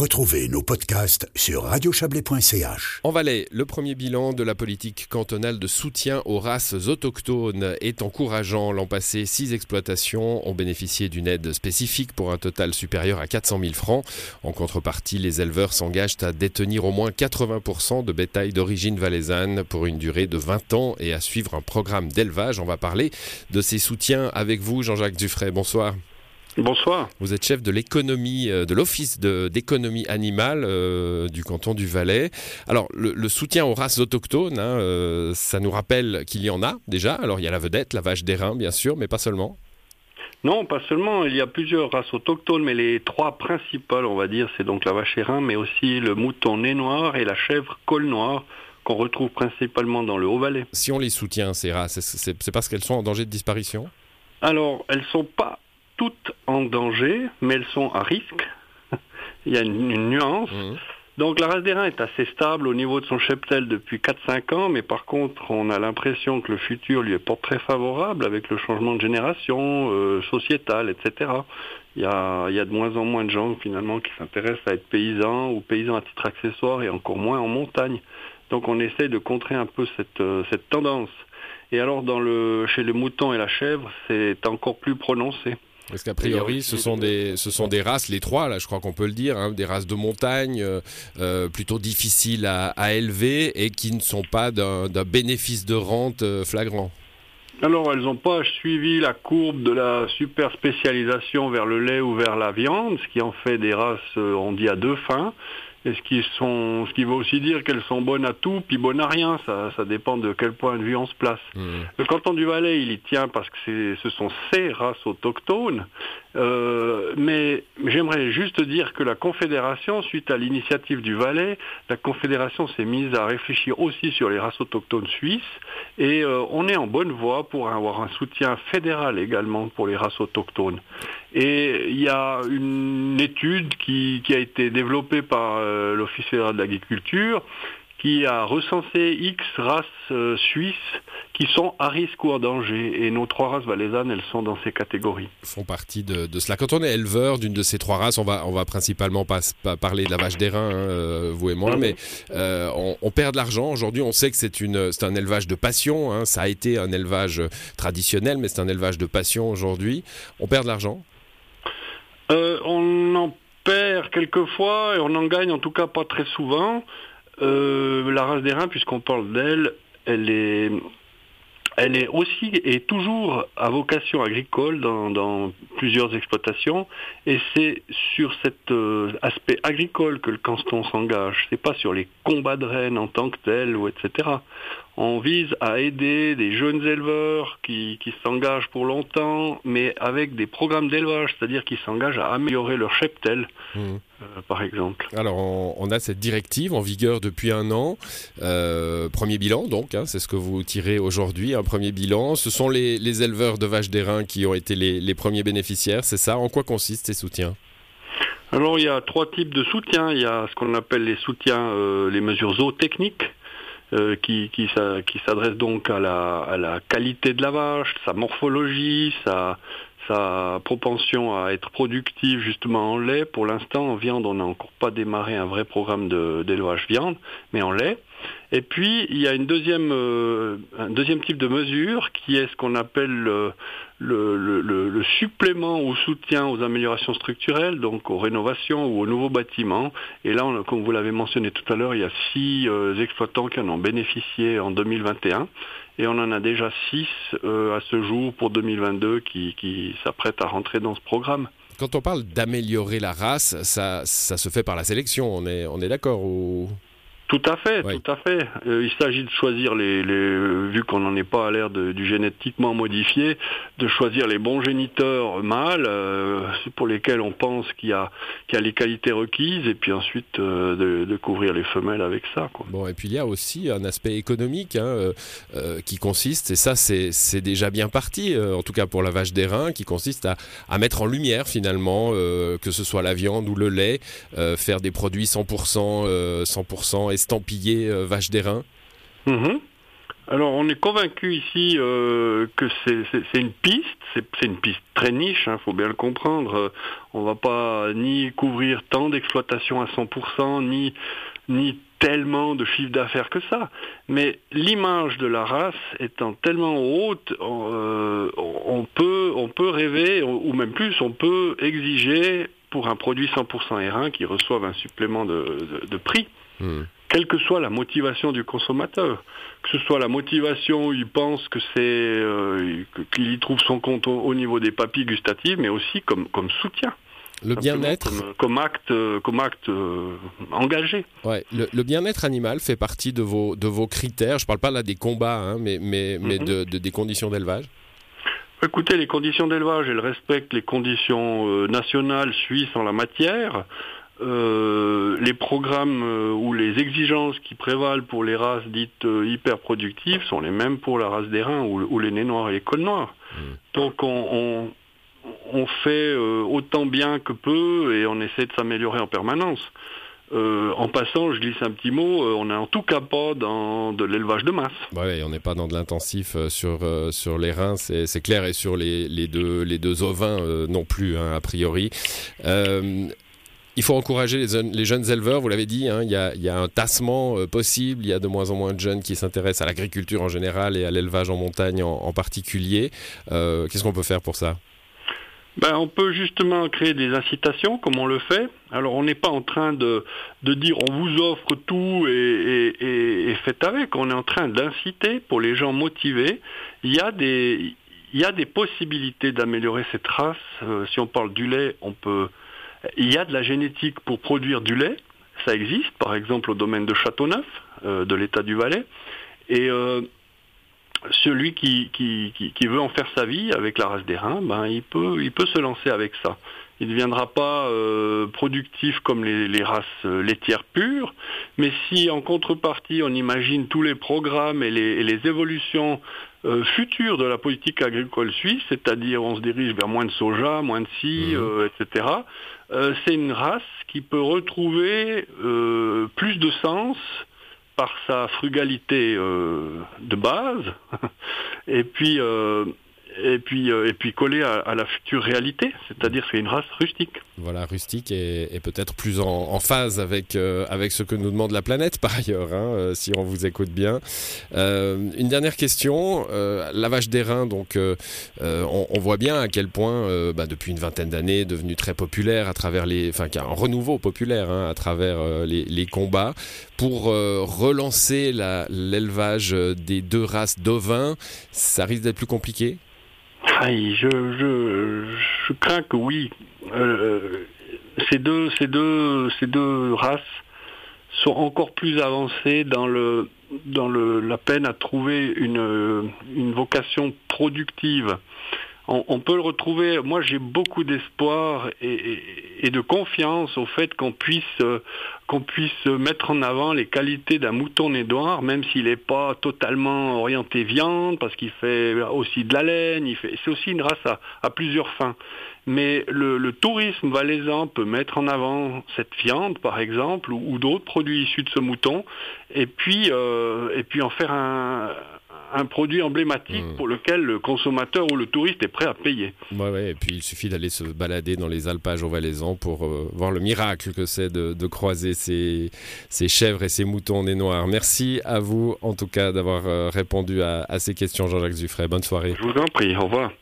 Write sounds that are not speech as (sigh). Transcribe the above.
Retrouvez nos podcasts sur radiochablais.ch. En Valais, le premier bilan de la politique cantonale de soutien aux races autochtones est encourageant. L'an passé, six exploitations ont bénéficié d'une aide spécifique pour un total supérieur à 400 000 francs. En contrepartie, les éleveurs s'engagent à détenir au moins 80% de bétail d'origine valaisanne pour une durée de 20 ans et à suivre un programme d'élevage. On va parler de ces soutiens avec vous, Jean-Jacques Dufray. Bonsoir. Bonsoir. Vous êtes chef de l'économie, euh, de l'office d'économie animale euh, du canton du Valais. Alors, le, soutien aux races autochtones, hein, euh, ça nous rappelle qu'il y en a déjà. Alors, il y a la vedette, la vache d'airain, bien sûr, mais pas seulement. Non, pas seulement. Il y a plusieurs races autochtones, mais les trois principales, on va dire, c'est donc la vache d'airain, mais aussi le mouton nez noir et la chèvre col noir qu'on retrouve principalement dans le Haut-Valais. Si on les soutient, ces races, c'est parce qu'elles sont en danger de disparition? Alors, elles sont pas toutes en danger, mais elles sont à risque. (laughs) Il y a une, nuance. Mmh. Donc la race des reins est assez stable au niveau de son cheptel depuis 4-5 ans, mais par contre on a l'impression que le futur lui est pas très favorable avec le changement de génération euh, sociétal, etc. Il y, a, il y, a, de moins en moins de gens finalement qui s'intéressent à être paysans ou paysans à titre accessoire et encore moins en montagne. Donc on essaye de contrer un peu cette, euh, cette tendance. Et alors dans le, chez les moutons et la chèvre, c'est encore plus prononcé. Parce qu'a priori, ce sont, des, races, les trois, là, je crois qu'on peut le dire, hein, des races de montagne, euh, euh, plutôt difficiles à, élever et qui ne sont pas d'un bénéfice de rente euh, flagrant. Alors, elles n'ont pas suivi la courbe de la super spécialisation vers le lait ou vers la viande, ce qui en fait des races, on dit, à deux fins. Et ce qui, sont, ce qui veut aussi dire qu'elles sont bonnes à tout, puis bonnes à rien. Ça, ça dépend de quel point de vue on se place. Mmh. Le canton du Valais, il y tient parce que ce sont ces races autochtones. Euh, mais j'aimerais juste dire que la Confédération, suite à l'initiative du Valais, la Confédération s'est mise à réfléchir aussi sur les races autochtones suisses. Et euh, on est en bonne voie pour avoir un soutien fédéral également pour les races autochtones. Et il y a une étude qui, a été développée par euh, l'Office fédéral de l'agriculture qui a recensé X races euh, suisses qui sont à risque ou en danger. Et nos trois races valaisannes, elles sont dans ces catégories. Font partie de, cela. Quand on est éleveur d'une de ces trois races, on va, on va principalement pas, parler de la vache d'airain, hein, euh, vous et moi, mais on, perd de l'argent. Aujourd'hui, on sait que c'est un élevage de passion. Hein. Ça a été un élevage traditionnel, mais c'est un élevage de passion aujourd'hui. On perd de l'argent? Euh, on en perd quelquefois et on en gagne en tout cas pas très souvent. Euh, la race des reins, puisqu'on parle d'elle, elle est, aussi et toujours à vocation agricole dans, plusieurs exploitations et c'est sur cet euh, aspect agricole que le canton s'engage. C'est pas sur les combats de rennes en tant que tels ou etc on vise à aider des jeunes éleveurs qui, s'engagent pour longtemps, mais avec des programmes d'élevage, c'est-à-dire qui s'engagent à améliorer leur cheptel, mmh. Euh, par exemple. Alors, on, a cette directive en vigueur depuis un an. Euh, premier bilan, donc, hein, c'est ce que vous tirez aujourd'hui, un premier bilan. Ce sont les, éleveurs de vaches d'airain qui ont été les, premiers bénéficiaires, c'est ça? En quoi consistent ces soutiens? Alors il y a trois types de soutiens. Il y a ce qu'on appelle les soutiens, euh, les mesures zootechniques, euh, qui, qui, s'adresse donc à la, à la, qualité de la vache, sa morphologie, sa, sa propension à être productive justement en lait. Pour l'instant, en viande, on n'a encore pas démarré un vrai programme d'élevage viande, mais en lait. Et puis, il y a une deuxième, euh, un deuxième type de mesure qui est ce qu'on appelle le, le, supplément au soutien aux améliorations structurelles, donc aux rénovations ou aux nouveaux bâtiments. Et là, comme vous l'avez mentionné tout à l'heure, il y a six euh, exploitants qui en ont bénéficié en 2021. Et on en a déjà six euh, à ce jour pour 2022 qui, qui s'apprêtent à rentrer dans ce programme. Quand on parle d'améliorer la race, ça, ça se fait par la sélection, on est, on est d'accord ou... Tout à fait, tout à fait. Euh, il s'agit de choisir les, vu qu'on n'en est pas à l'ère du génétiquement modifié, de choisir les bons géniteurs mâles euh, pour lesquels on pense qu'il y a qu'il y a les qualités requises et puis ensuite euh, de, couvrir les femelles avec ça. Bon et puis il y a aussi un aspect économique hein, qui consiste et ça c'est déjà bien parti en tout cas pour la vache d'airain qui consiste à, à, mettre en lumière finalement que ce soit la viande ou le lait, faire des produits 100% 100% estampillé euh, vache d'airain mhm. Alors on est convaincu ici euh, que c'est une piste, c'est une piste très niche, il hein, faut bien le comprendre. Euh, on va pas ni couvrir tant d'exploitations à 100%, ni, ni tellement de chiffre d'affaires que ça. Mais l'image de la race étant tellement haute, euh, on, peut, on peut rêver, ou même plus, on peut exiger pour un produit 100% R1 qui reçoive un supplément de, prix. Hmm quelle que soit la motivation du consommateur, que ce soit la motivation où il pense que c'est euh, qu'il y trouve son compte au, niveau des papilles gustatives, mais aussi comme, comme soutien. Le bien-être comme, acte, comme acte euh, engagé. Ouais, le, bien-être animal fait partie de vos, de vos critères. Je ne parle pas là des combats, hein, mais, mais, mais mhm. de, des conditions d'élevage. Écoutez, les conditions d'élevage, elles respectent les conditions euh, nationales suisses en la matière. Euh, les programmes euh, ou les exigences qui prévalent pour les races dites euh, hyper productives sont les mêmes pour la race des reins ou, les nez noirs et les cols noirs. Mmh. Donc on, fait autant bien que peu et on essaie de s'améliorer en permanence. en passant, je glisse un petit mot, on n'est en tout cas pas dans de l'élevage de masse. Oui, on n'est pas dans de l'intensif sur, sur les reins, c'est clair, et sur les, deux, les deux ovins non plus, hein, a priori. Il faut encourager les, jeunes éleveurs, vous l'avez dit, hein, il, y a, un tassement euh, possible, il y a de moins en moins de jeunes qui s'intéressent à l'agriculture en général et à l'élevage en montagne en, particulier. Euh, qu'est-ce qu'on peut faire pour ça? Ben, on peut justement créer des incitations comme on le fait. Alors on n'est pas en train de, dire on vous offre tout et, faites avec. On est en train d'inciter pour les gens motivés. Il y a des, possibilités d'améliorer cette race. Euh, si on parle du lait, on peut il y a de la génétique pour produire du lait, ça existe, par exemple au domaine de Châteauneuf, euh, de l'État du Valais, et euh, celui qui, qui, veut en faire sa vie avec la race des reins, ben, il, peut, il peut se lancer avec ça. Il ne deviendra pas euh, productif comme les, races laitières pures, mais si en contrepartie on imagine tous les programmes et les, et les évolutions euh, futur de la politique agricole suisse, c'est-à-dire on se dirige vers moins de soja, moins de scie, mhm. euh, etc. Euh, c'est une race qui peut retrouver plus de sens par sa frugalité de base, (laughs) et puis et puis, euh, et puis coller à, la future réalité, c'est-à-dire c'est une race rustique. Voilà, rustique et, peut-être plus en, phase avec, euh, avec ce que nous demande la planète par ailleurs, hein, euh, si on vous écoute bien. une dernière question, lavage des reins, donc on, voit bien à quel point, bah, depuis une vingtaine d'années, devenu très populaire à travers les, enfin, un renouveau populaire hein, à travers les, les, combats pour relancer l'élevage des deux races d'ovins. Ça risque d'être plus compliqué? Je, je, je, crains que oui. Euh, ces, deux, ces, deux, ces deux races sont encore plus avancées dans, le, dans le, la peine à trouver une, une vocation productive on, peut le retrouver. Moi, j'ai beaucoup d'espoir et, de confiance au fait qu'on puisse euh, qu'on puisse mettre en avant les qualités d'un mouton noir, même s'il n'est pas totalement orienté viande, parce qu'il fait aussi de la laine. Il fait, c'est aussi une race à, plusieurs fins. Mais le, tourisme valaisan peut mettre en avant cette viande, par exemple, ou, d'autres produits issus de ce mouton, et puis euh, et puis en faire un un produit emblématique hmm. pour lequel le consommateur ou le touriste est prêt à payer. Ouais, ouais, et puis il suffit d'aller se balader dans les alpages au Valaisan pour euh, voir le miracle que c'est de, croiser ces, ces, chèvres et ces moutons nez noirs. Merci à vous en tout cas d'avoir euh, répondu à, à ces questions Jean-Jacques Zuffray. Bonne soirée. Je vous en prie, au revoir.